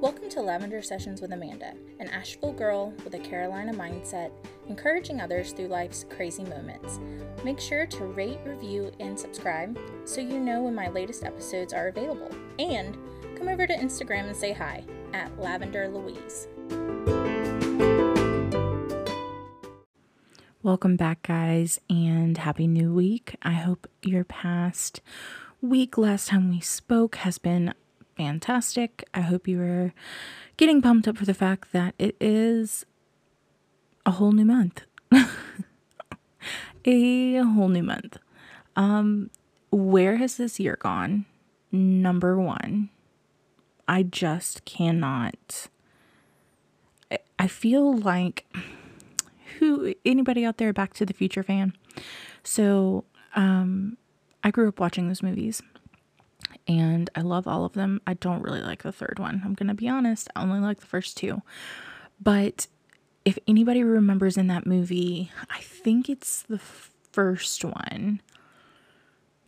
Welcome to Lavender Sessions with Amanda, an Asheville girl with a Carolina mindset, encouraging others through life's crazy moments. Make sure to rate, review, and subscribe so you know when my latest episodes are available. And come over to Instagram and say hi at Lavender Louise. Welcome back, guys, and happy new week. I hope your past week, last time we spoke, has been fantastic. I hope you are getting pumped up for the fact that it is a whole new month. a whole new month. Um, where has this year gone? Number one, I just cannot. I, I feel like who anybody out there Back to the Future fan? So, um, I grew up watching those movies and I love all of them. I don't really like the third one. I'm going to be honest. I only like the first two. But if anybody remembers in that movie, I think it's the first one.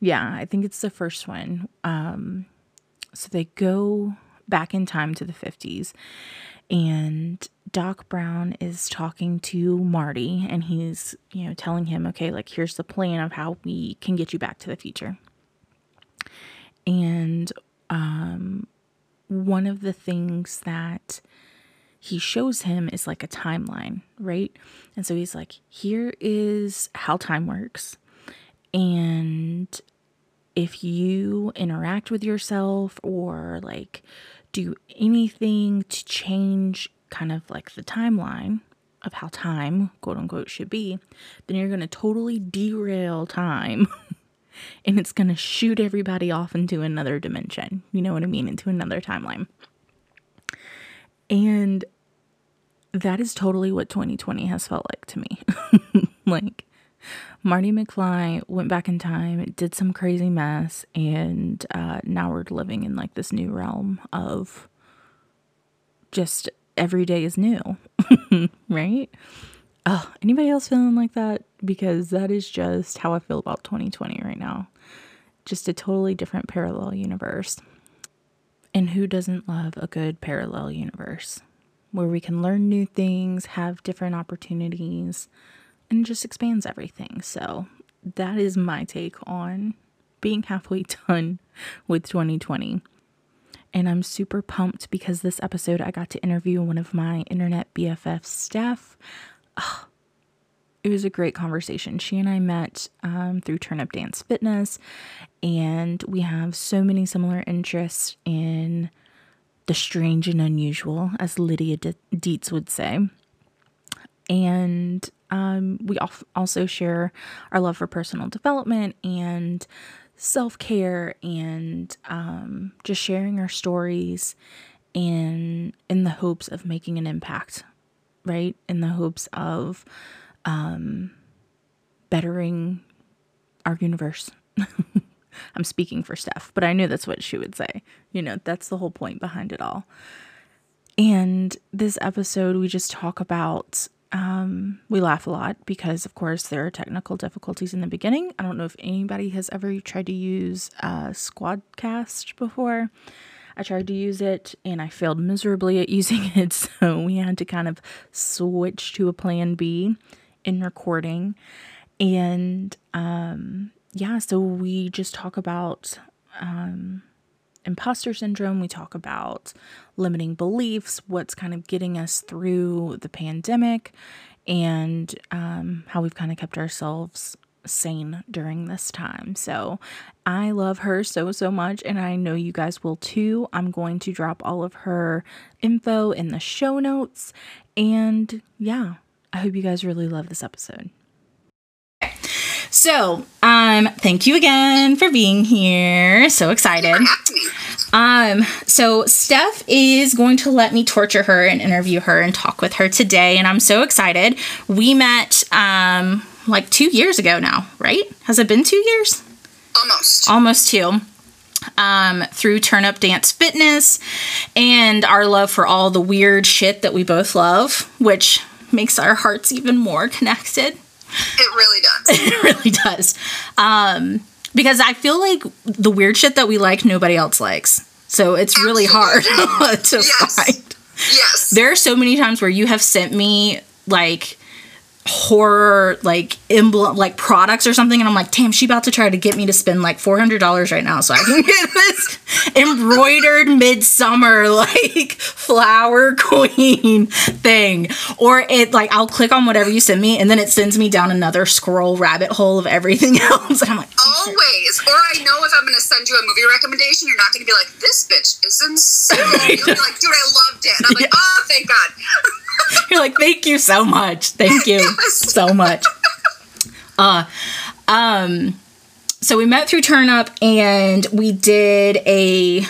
Yeah, I think it's the first one. Um, so they go back in time to the 50s and Doc Brown is talking to Marty and he's, you know, telling him, okay, like here's the plan of how we can get you back to the future. And um, one of the things that he shows him is like a timeline, right? And so he's like, here is how time works. And if you interact with yourself or like do anything to change kind of like the timeline of how time, quote unquote, should be, then you're going to totally derail time and it's going to shoot everybody off into another dimension. You know what I mean? Into another timeline. And that is totally what 2020 has felt like to me. like, Marty McFly went back in time, did some crazy mess, and uh, now we're living in like this new realm of just every day is new, right? Oh, anybody else feeling like that? Because that is just how I feel about 2020 right now. Just a totally different parallel universe. And who doesn't love a good parallel universe where we can learn new things, have different opportunities, and just expands everything? So, that is my take on being halfway done with 2020. And I'm super pumped because this episode I got to interview one of my internet BFF staff oh, it was a great conversation. She and I met um, through Turn Up Dance Fitness, and we have so many similar interests in the strange and unusual, as Lydia Deetz would say. And um, we also share our love for personal development and self care and um, just sharing our stories and in the hopes of making an impact right? In the hopes of um, bettering our universe. I'm speaking for Steph, but I knew that's what she would say. You know, that's the whole point behind it all. And this episode, we just talk about, um, we laugh a lot because, of course, there are technical difficulties in the beginning. I don't know if anybody has ever tried to use uh, Squadcast before. I tried to use it and I failed miserably at using it. So we had to kind of switch to a plan B in recording. And um, yeah, so we just talk about um, imposter syndrome. We talk about limiting beliefs, what's kind of getting us through the pandemic, and um, how we've kind of kept ourselves sane during this time. So I love her so, so much, and I know you guys will too. I'm going to drop all of her info in the show notes. And yeah, I hope you guys really love this episode. So, um, thank you again for being here. So excited. Um, so Steph is going to let me torture her and interview her and talk with her today, and I'm so excited. We met um like two years ago now, right? Has it been two years? Almost. Almost two. Um, through Turn Up Dance Fitness and our love for all the weird shit that we both love, which makes our hearts even more connected. It really does. it really does. Um, because I feel like the weird shit that we like, nobody else likes. So it's really hard to Yes. find. Yes. There are so many times where you have sent me like horror like emblem like products or something and I'm like, damn, she about to try to get me to spend like four hundred dollars right now so I can get this embroidered Midsommar like flower queen thing. Or it like I'll click on whatever you send me and then it sends me down another scroll rabbit hole of everything else. And I'm like, oh, Always. Or I know if I'm going to send you a movie recommendation, you're not going to be like, this bitch is insane. You'll be like, dude, I loved it. And I'm like, Yeah. oh, thank God. You're like, thank you so much. Thank you so much. Uh, um, so we met through Turnup and we did a,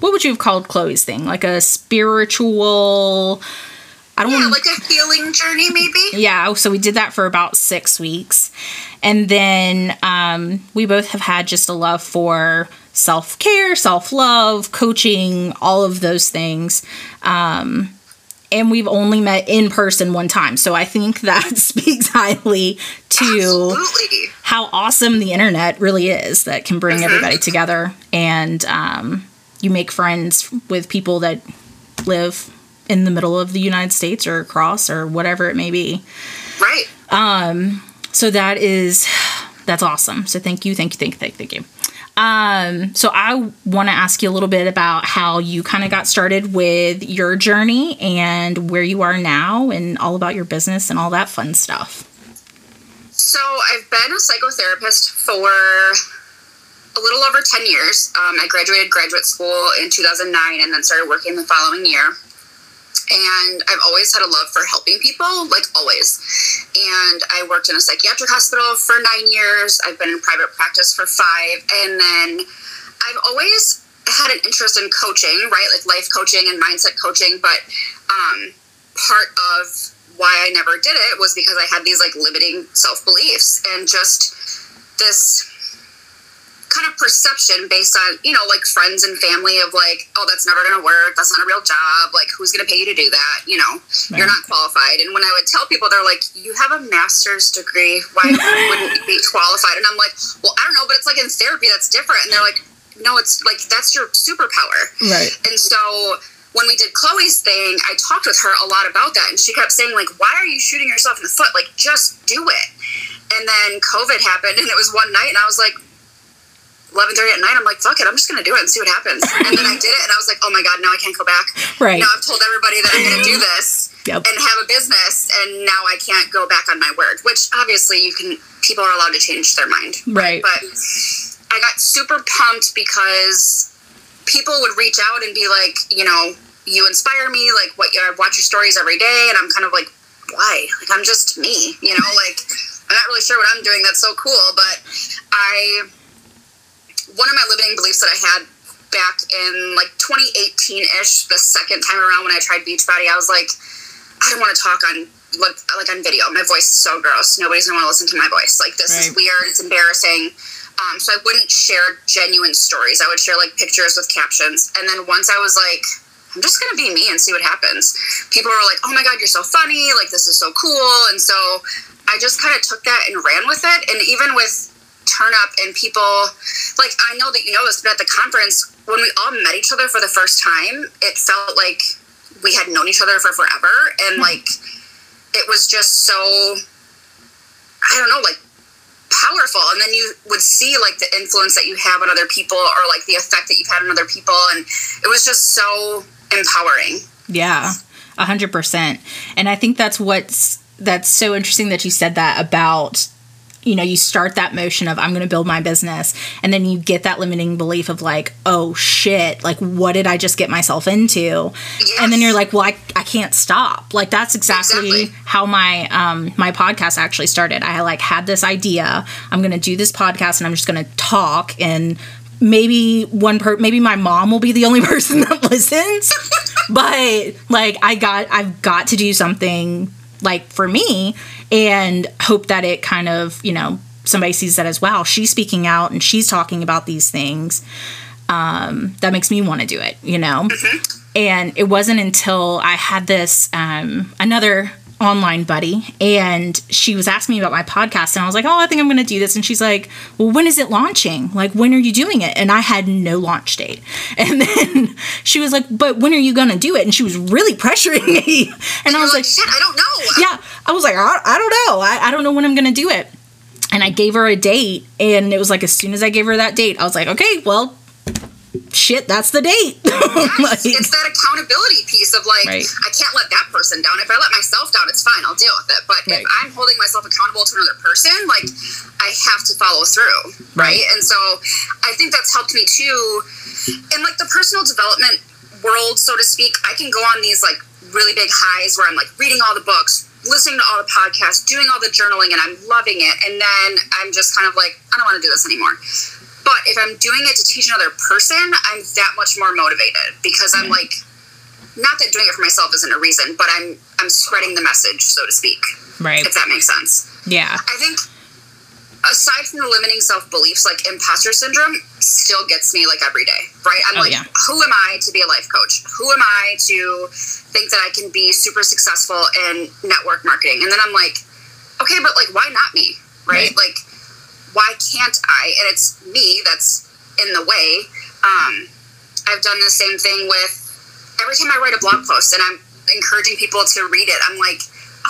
what would you have called Chloe's thing? Like a spiritual, I don't Yeah, want like a healing journey, maybe. yeah, so we did that for about six weeks. And then um, we both have had just a love for self care, self love, coaching, all of those things. Um, and we've only met in person one time. So I think that speaks highly to Absolutely. how awesome the internet really is that can bring everybody together. And um, you make friends with people that live in the middle of the United States or across or whatever it may be. Right. So that is that's awesome. So thank you, thank you, thank you, thank you, thank you. Um, so I want to ask you a little bit about how you kind of got started with your journey and where you are now and all about your business and all that fun stuff. So I've been a psychotherapist for a little over 10 years. Um, I graduated graduate school in 2009 and then started working the following year. And I've always had a love for helping people, like always. And I worked in a psychiatric hospital for nine years. I've been in private practice for five. And then I've always had an interest in coaching, right? Like life coaching and mindset coaching. But um, part of why I never did it was because I had these like limiting self beliefs and just this kind of perception based on, you know, like friends and family of like, oh, that's never going to work. That's not a real job. Like, who's going to pay you to do that? You know, you're not qualified. And when I would tell people, they're like, you have a master's degree. Why wouldn't you be qualified? And I'm like, well, I don't know, but it's like in therapy, that's different. And they're like, no, it's like, that's your superpower. Right. And so when we did Chloe's thing, I talked with her a lot about that, and she kept saying like, "Why are you shooting yourself in the foot? Like, just do it." And then COVID happened, and it was one night, and I was like, eleven thirty at night. I'm like, "Fuck it, I'm just gonna do it and see what happens." And then I did it, and I was like, "Oh my god, now I can't go back." Right. Now I've told everybody that I'm gonna do this Yep. and have a business, and now I can't go back on my word. Which obviously you can. People are allowed to change their mind, Right. But I got super pumped because people would reach out and be like, you know, you inspire me. Like, what I watch your stories every day, and I'm kind of like, why? Like, I'm just me, you know. Like, I'm not really sure what I'm doing. That's so cool, but I one of my limiting beliefs that I had back in like 2018 ish, the second time around when I tried Beachbody, I was like, I don't want to talk on like, like on video. My voice is so gross. Nobody's gonna want to listen to my voice. Like this is weird. It's embarrassing. Um, so I wouldn't share genuine stories. I would share like pictures with captions. And then once I was like, I'm just gonna be me and see what happens. People were like, "Oh my god, you're so funny! Like this is so cool!" And so I just kind of took that and ran with it. And even with turn up and people like I know that you know this, but at the conference when we all met each other for the first time, it felt like we had known each other for forever, and hmm. like it was just so I don't know, like powerful. And then you would see like the influence that you have on other people, or like the effect that you've had on other people, and it was just so empowering. Yeah, a hundred percent. And I think that's what's that's so interesting that you said that about you know you start that motion of i'm going to build my business and then you get that limiting belief of like oh shit like what did i just get myself into? And then you're like well i, I can't stop. Like that's exactly, Exactly. how my um my podcast actually started. I like had this idea i'm going to do this podcast and i'm just going to talk and maybe one per maybe my mom will be the only person that listens but like i got i've got to do something like for me and hope that it kind of you know somebody sees that as well. She's speaking out and she's talking about these things um, that makes me want to do it you know? And it wasn't until i had this um, another online buddy and she was asking me about my podcast and I was like, "Oh, I think I'm going to do this." And she's like, "Well, when is it launching? Like when are you doing it?" And I had no launch date. And then she was like, "But when are you going to do it?" And she was really pressuring me. And, And I was like, like, I don't know. yeah, I was like, I, I don't know. I, I don't know when I'm going to do it. And I gave her a date. And it was like, as soon as I gave her that date, I was like, okay, well, shit, that's the date. Yes, Like, it's that accountability piece of like, Right. I can't let that person down. If I let myself down, it's fine. I'll deal with it. But Right. if I'm holding myself accountable to another person, like, I have to follow through. Right. Right. And so I think that's helped me too. In like the personal development world, so to speak, I can go on these like really big highs where I'm like reading all the books, listening to all the podcasts, doing all the journaling, and I'm loving it. And then I'm just kind of like, I don't want to do this anymore. But if I'm doing it to teach another person, I'm that much more motivated because I'm mm-hmm. like, not that doing it for myself isn't a reason, but I'm I'm spreading the message, so to speak, right. if that makes sense. Yeah. I think aside from the limiting self beliefs, like imposter syndrome still gets me like every day, right? I'm Oh, like, yeah. who am I to be a life coach? Who am I to think that I can be super successful in network marketing? And then I'm like, okay, but like, why not me, right? Right. Like, why can't I? And it's me that's in the way. Um, I've done the same thing with every time I write a blog post and I'm encouraging people to read it. I'm like,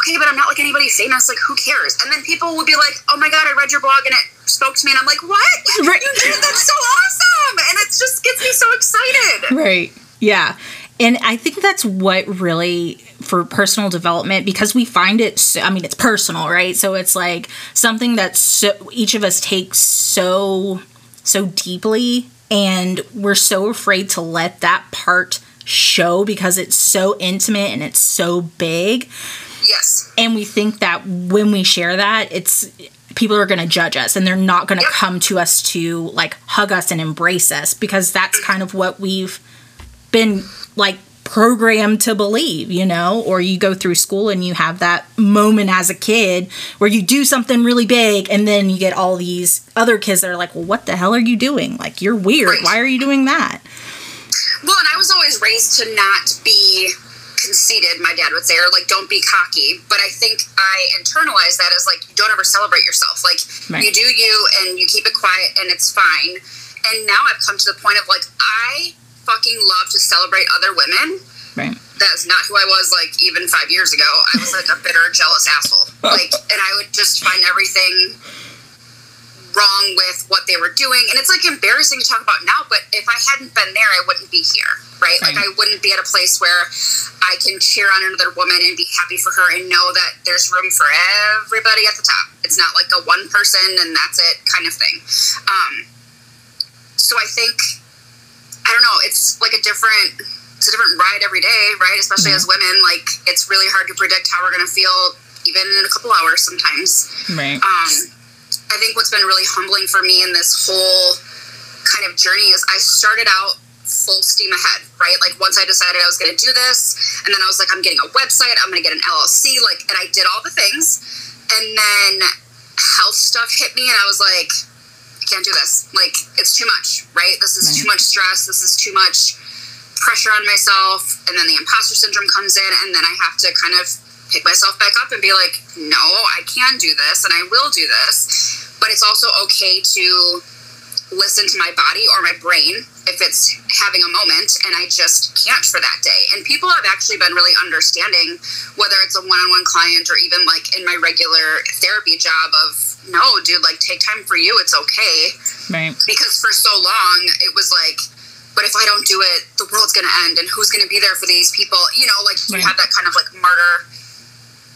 okay, but I'm not like anybody famous. Like, who cares? And then people would be like, oh my God, I read your blog and it spoke to me. And I'm like, what? Right. You did? That's so awesome. And it just gets me so excited. Right. Yeah. And I think that's what really for personal development because we find it so, I mean it's personal, right? So it's like something that so each of us takes so so deeply and we're so afraid to let that part show because it's so intimate and it's so big Yes. and we think that when we share that it's people are going to judge us and they're not going to Yep. come to us to like hug us and embrace us because that's kind of what we've been like programmed to believe you know or you go through school and you have that moment as a kid where you do something really big and then you get all these other kids that are like well what the hell are you doing like you're weird Right. why are you doing that Well, and I was always raised to not be conceited, my dad would say, or like, don't be cocky. But I think I internalized that as like, don't ever celebrate yourself. Like, Right. you do you and you keep it quiet and it's fine. And now I've come to the point of like, I fucking love to celebrate other women. right That is not who I was like even five years ago. I was like a bitter, jealous asshole. Like, and I would just find everything wrong with what they were doing. And it's like embarrassing to talk about now, but if I hadn't been there, I wouldn't be here, right? Like, I wouldn't be at a place where I can cheer on another woman and be happy for her and know that there's room for everybody at the top. It's not like a one person and that's it kind of thing. Um, so I think, I don't know, it's like a different. It's a different ride every day, right? Especially as women, like it's really hard to predict how we're going to feel, even in a couple hours sometimes right um, I think what's been really humbling for me in this whole kind of journey is I started out full steam ahead, right? Like once I decided I was going to do this, and then I was like, I'm getting a website, I'm going to get an LLC, like, and I did all the things, and then health stuff hit me, and I was like, I can't do this. Like, it's too much, right? This is Right. too much stress. This is too much pressure on myself, and then the imposter syndrome comes in, and then I have to kind of pick myself back up and be like, no, I can do this, and I will do this. But it's also okay to listen to my body or my brain if it's having a moment and I just can't for that day. And people have actually been really understanding, whether it's a one on one client or even like in my regular therapy job of, no, dude, like take time for you, it's okay right because for so long it was like but if i don't do it the world's going to end and who's going to be there for these people you know like you Right. have that kind of like martyr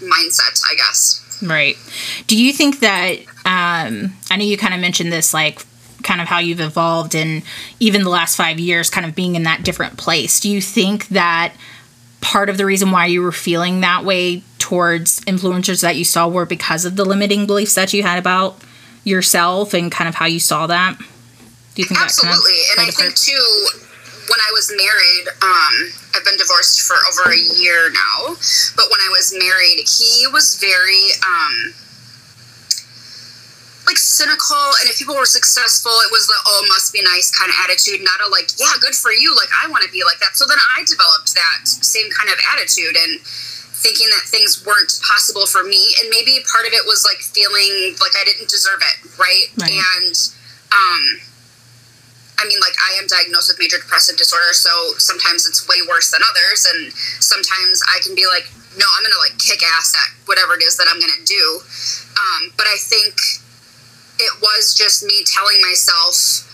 mindset i guess Right. Do you think that um I know you kind of mentioned this like kind of how you've evolved and even the last 5 years kind of being in that different place. Do you think that part of the reason why you were feeling that way towards influencers that you saw were because of the limiting beliefs that you had about yourself and kind of how you saw that? Do you think absolutely that kind of and i think part? too when i was married um i've been divorced for over a year now but when i was married he was very um like cynical and if people were successful it was the oh must be nice kind of attitude not a like yeah good for you like i want to be like that. So then i developed that same kind of attitude and thinking that things weren't possible for me. And maybe part of it was like feeling like i didn't deserve it right, right. and um i mean like i am diagnosed with major depressive disorder so sometimes it's way worse than others. And sometimes i can be like no i'm gonna like kick ass at whatever it is that i'm gonna do. Um, but i think it was just me telling myself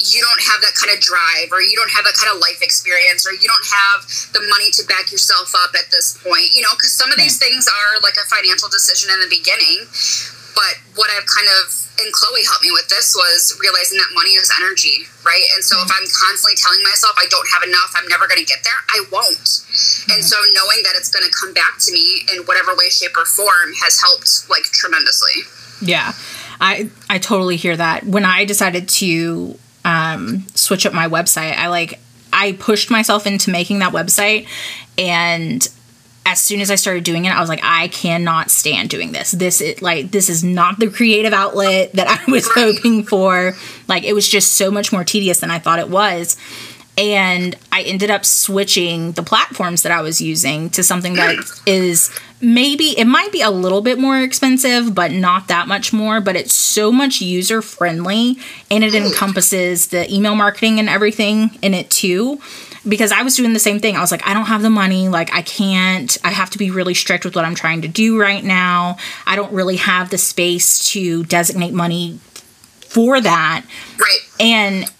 you don't have that kind of drive or you don't have that kind of life experience or you don't have the money to back yourself up at this point you know because some of these things are like a financial decision in the beginning but what i've kind of and chloe helped me with this was realizing that money is energy right? And so mm-hmm. if i'm constantly telling myself i don't have enough i'm never going to get there i won't. Mm-hmm. and so knowing that it's going to come back to me in whatever way shape or form has helped like tremendously. Yeah i i totally hear that when i decided to um, switch up my website. I like I pushed myself into making that website and as soon as I started doing it, I was like, I cannot stand doing this. This is like this is not the creative outlet that I was hoping for. Like it was just so much more tedious than I thought it was. And I ended up switching the platforms that I was using to something that is maybe it might be a little bit more expensive, but not that much more. But it's so much user friendly and it encompasses the email marketing and everything in it too. Because I was doing the same thing. I was like, I don't have the money. Like, I can't, I have to be really strict with what I'm trying to do right now. I don't really have the space to designate money for that. Right. And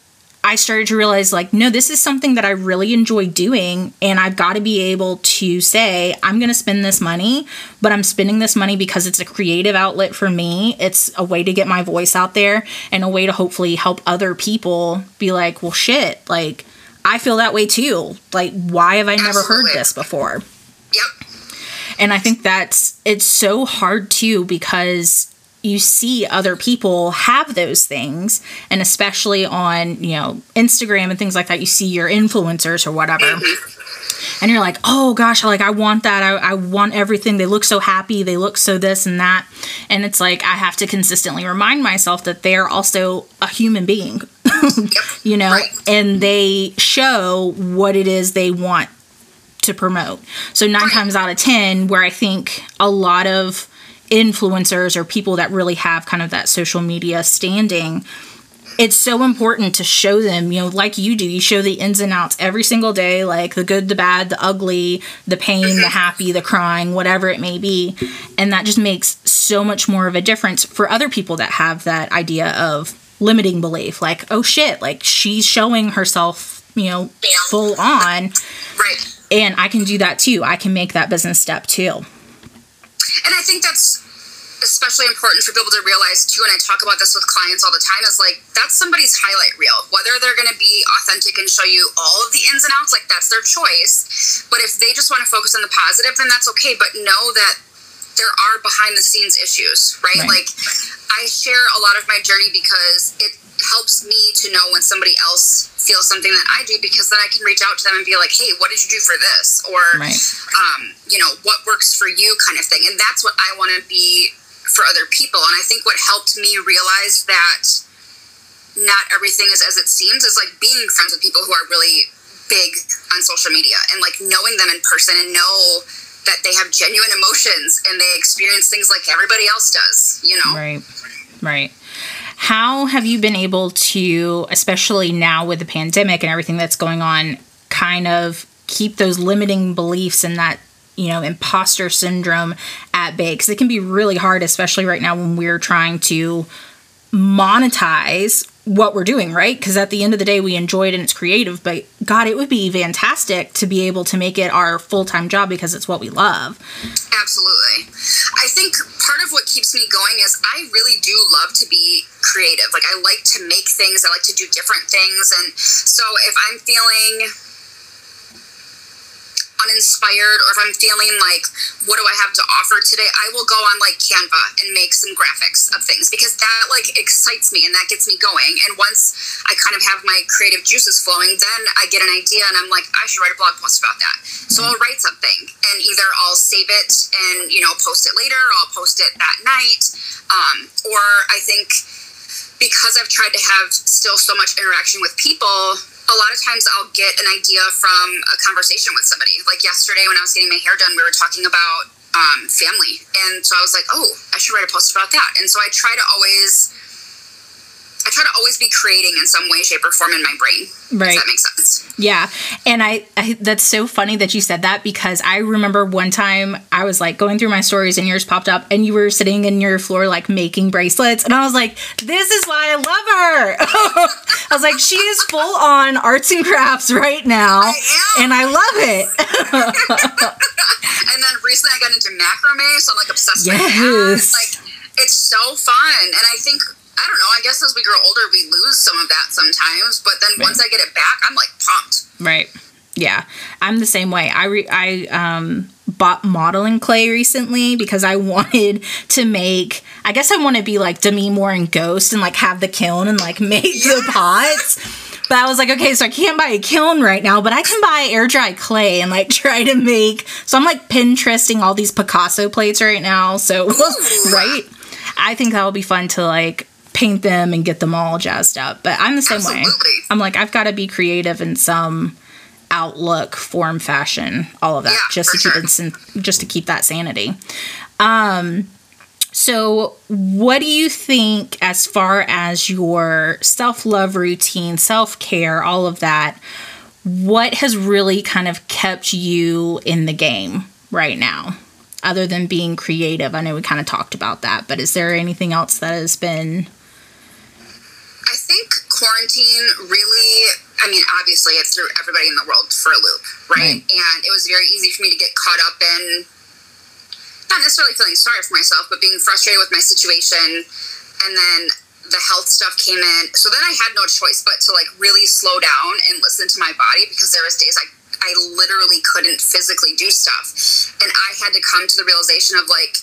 I started to realize like, no, this is something that I really enjoy doing. And I've got to be able to say, I'm going to spend this money, but I'm spending this money because it's a creative outlet for me. It's a way to get my voice out there and a way to hopefully help other people be like, well, shit, like, I feel that way too. Like, why have I Absolutely. never heard this before? Yep. And I think that's, it's so hard too because you see other people have those things and especially on you know instagram and things like that you see your influencers or whatever. Mm-hmm. And you're like oh gosh like i want that. I, I want everything. They look so happy. They look so this and that. And it's like i have to consistently remind myself that they're also a human being you know right. and they show what it is they want to promote. So nine right. times out of ten where i think a lot of influencers or people that really have kind of that social media standing it's so important to show them, you know, like you do. You show the ins and outs every single day, like the good, the bad, the ugly, the pain, the mm-hmm. happy, the crying, whatever it may be. And that just makes so much more of a difference for other people that have that idea of limiting belief. Like, oh shit, like she's showing herself, you know, full on. Right. And I can do that too. I can make that business step too. And I think that's especially important for people to realize too and i talk about this with clients all the time is like that's somebody's highlight reel. Whether they're going to be authentic and show you all of the ins and outs like that's their choice. But if they just want to focus on the positive then that's okay. But know that there are behind the scenes issues right, right. like i share a lot of my journey because it helps me to know when somebody else feels something that I do because then I can reach out to them and be like, hey, what did you do for this? Or, right. um, you know, what works for you kind of thing. And that's what I want to be for other people. And I think what helped me realize that not everything is as it seems is like being friends with people who are really big on social media and like knowing them in person and know that they have genuine emotions and they experience things like everybody else does, you know? Right. Right. How have you been able to, especially now with the pandemic and everything that's going on, kind of keep those limiting beliefs and that you know imposter syndrome at bay? Because it can be really hard especially right now when we're trying to monetize what we're doing right? Because at the end of the day we enjoy it and it's creative but god it would be fantastic to be able to make it our full-time job because it's what we love. Absolutely. I think part of what keeps me going is i really do love to be creative. Like i like to make things i like to do different things. And so if i'm feeling uninspired or if I'm feeling like, what do I have to offer today? I will go on like Canva and make some graphics of things because that like excites me and that gets me going. And once I kind of have my creative juices flowing, then I get an idea and I'm like, I should write a blog post about that. So I'll write something and either I'll save it and, you know, post it later or I'll post it that night. Um, or I think because I've tried to have still so much interaction with people, a lot of times I'll get an idea from a conversation with somebody. Like yesterday when I was getting my hair done, we were talking about um, family. And so I was like, oh, I should write a post about that. And so I try to always I try to always be creating in some way, shape, or form in my brain. Right. that makes sense. Yeah. And I, I, that's so funny that you said that because I remember one time I was like going through my stories and yours popped up and you were sitting in your floor like making bracelets. And I was like, this is why I love her. I was like, she is full on arts and crafts right now. I and I love it. and then recently I got into macrame. So I'm like obsessed yes. with that. Like, it's so fun. And I think I don't know. I guess as we grow older, we lose some of that sometimes. But then right. once I get it back, I'm like pumped. Right. Yeah, I'm the same way. I re- I um bought modeling clay recently because I wanted to make. I guess I want to be like Demi Moore and Ghost and like have the kiln and like make the pots. But I was like, okay, so I can't buy a kiln right now, but I can buy air dry clay and like try to make. So I'm like Pinteresting all these Picasso plates right now. So, right? I think that will be fun to like paint them and get them all jazzed up. But I'm the same Absolutely. way. I'm like, I've got to be creative in some outlook, form, fashion, all of that, yeah, just to keep sure. it, just to keep that sanity. Um, so, what do you think as far as your self love routine, self care, all of that? What has really kind of kept you in the game right now, other than being creative? I know we kind of talked about that, but is there anything else that has been I think quarantine really, I mean, obviously it threw everybody in the world for a loop, right? right? And it was very easy for me to get caught up in not necessarily feeling sorry for myself, but being frustrated with my situation. And then the health stuff came in. So then I had no choice but to like really slow down and listen to my body because there was days I I literally couldn't physically do stuff. And I had to come to the realization of like,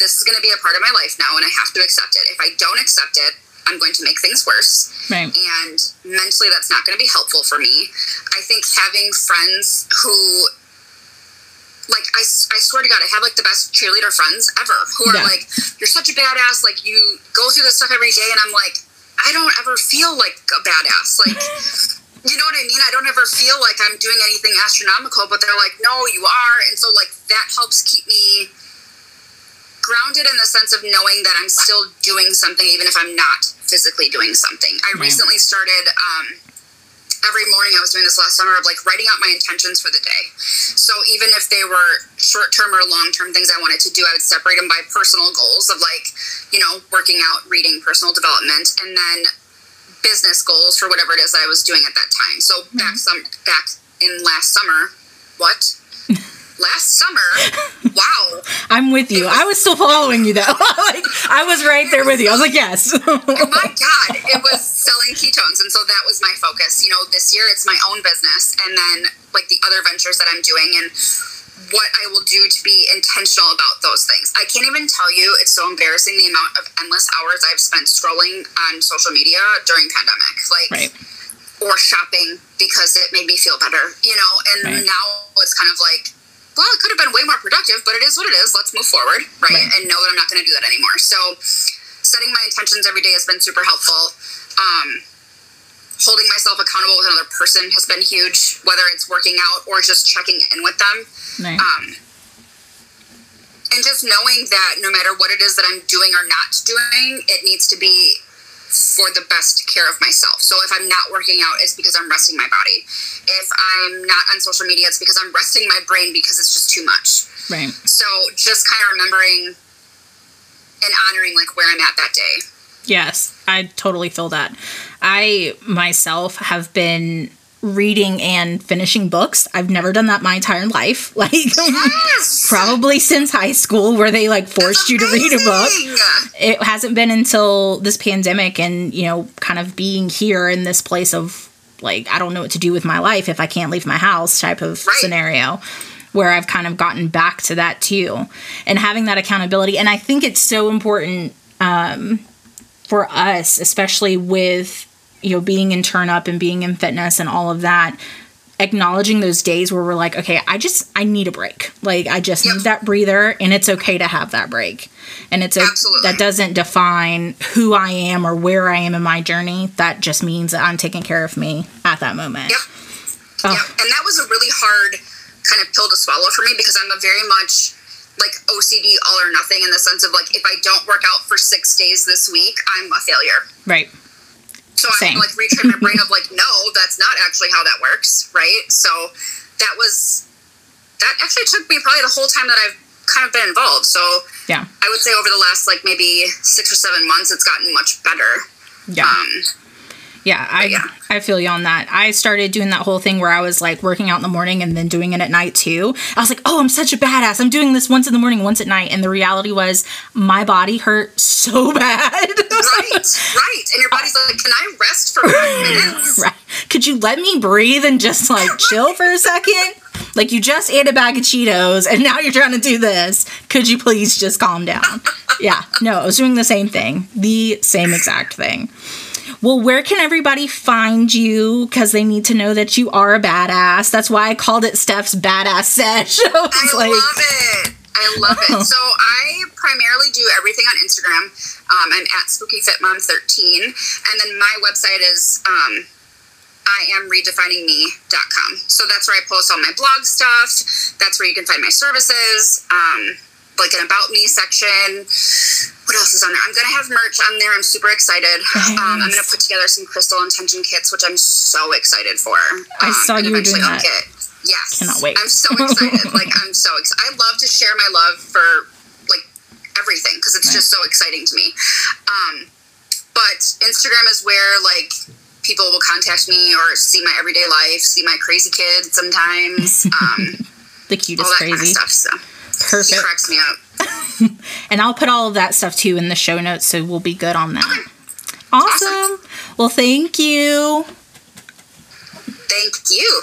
this is going to be a part of my life now and I have to accept it. If I don't accept it, I'm going to make things worse. Right. And mentally, that's not going to be helpful for me. I think having friends who, like, I, I swear to God, I have like the best cheerleader friends ever who are yeah. like, you're such a badass. Like, you go through this stuff every day. And I'm like, I don't ever feel like a badass. Like, you know what I mean? I don't ever feel like I'm doing anything astronomical, but they're like, no, you are. And so, like, that helps keep me grounded in the sense of knowing that I'm still doing something, even if I'm not physically doing something. I right. recently started. Um, every morning I was doing this last summer of like writing out my intentions for the day. So even if they were short term or long term things I wanted to do, I would separate them by personal goals of like, you know, working out, reading, personal development, and then business goals for whatever it is I was doing at that time. So mm-hmm. back some back in last summer, what? last summer. Wow. I'm with you. Was, I was still following you though. like I was right there with you. I was like, yes. oh my God. It was selling ketones. And so that was my focus. You know, this year it's my own business and then like the other ventures that I'm doing and what I will do to be intentional about those things. I can't even tell you, it's so embarrassing the amount of endless hours I've spent scrolling on social media during pandemic. Like right. or shopping because it made me feel better, you know, and right. now it's kind of like well, it could have been way more productive, but it is what it is. Let's move forward, right? right. And know that I'm not going to do that anymore. So, setting my intentions every day has been super helpful. Um, holding myself accountable with another person has been huge, whether it's working out or just checking in with them. Right. Um, and just knowing that no matter what it is that I'm doing or not doing, it needs to be for the best care of myself. So if I'm not working out, it's because I'm resting my body. If I'm not on social media, it's because I'm resting my brain because it's just too much. Right. So just kind of remembering and honoring like where I'm at that day. Yes, I totally feel that. I myself have been reading and finishing books. I've never done that my entire life. Like yes! probably since high school where they like forced you to read a book. It hasn't been until this pandemic and, you know, kind of being here in this place of like I don't know what to do with my life if I can't leave my house type of right. scenario where I've kind of gotten back to that too and having that accountability and I think it's so important um, for us especially with you know, being in turn up and being in fitness and all of that, acknowledging those days where we're like, okay, I just I need a break. Like I just yep. need that breather and it's okay to have that break. And it's a Absolutely. that doesn't define who I am or where I am in my journey. That just means that I'm taking care of me at at that moment. Yep. Oh. Yep. And that was a really hard kind of pill to swallow for me because I'm a very much like OCD all or nothing in the sense of like if I don't work out for six days this week, I'm a failure. Right. So I Same. had to like retrain my brain of like, no, that's not actually how that works, right? So that was that actually took me probably the whole time that I've kind of been involved. So Yeah. I would say over the last like maybe six or seven months, it's gotten much better. Yeah. Um, Yeah, I yeah. I feel you on that. I started doing that whole thing where I was like working out in the morning and then doing it at night too. I was like, "Oh, I'm such a badass. I'm doing this once in the morning, once at night." And the reality was my body hurt so bad. right, right. And your body's like, can I rest for five minutes? right. Could you let me breathe and just like chill for a second? Like you just ate a bag of Cheetos and now you're trying to do this. Could you please just calm down? Yeah. No, I was doing the same thing. The same exact thing. Well, where can everybody find you? Because they need to know that you are a badass. That's why I called it Steph's Badass Sesh. I I like, love it. I love it. So I primarily do everything on Instagram. Um, I'm at spookyfitmom13. And then my website is um, iamredefiningme.com. So that's where I post all my blog stuff. That's where you can find my services, um, like an About Me section. What else is on there? I'm going to have merch on there. I'm super excited. Um, I'm going to put together some crystal intention kits, which I'm so excited for. I Um, saw you were doing that. get- Yes. Cannot wait. I'm so excited. like, I'm so excited. I love to share my love for, like, everything because it's just so exciting to me. Um, but Instagram is where, like, people will contact me or see my everyday life, see my crazy kid sometimes, um, the all cutest that crazy. kind of stuff. So Perfect. cracks me up. And I'll put all of that stuff too in the show notes, so we'll be good on that. Awesome. Well, thank you. Thank you.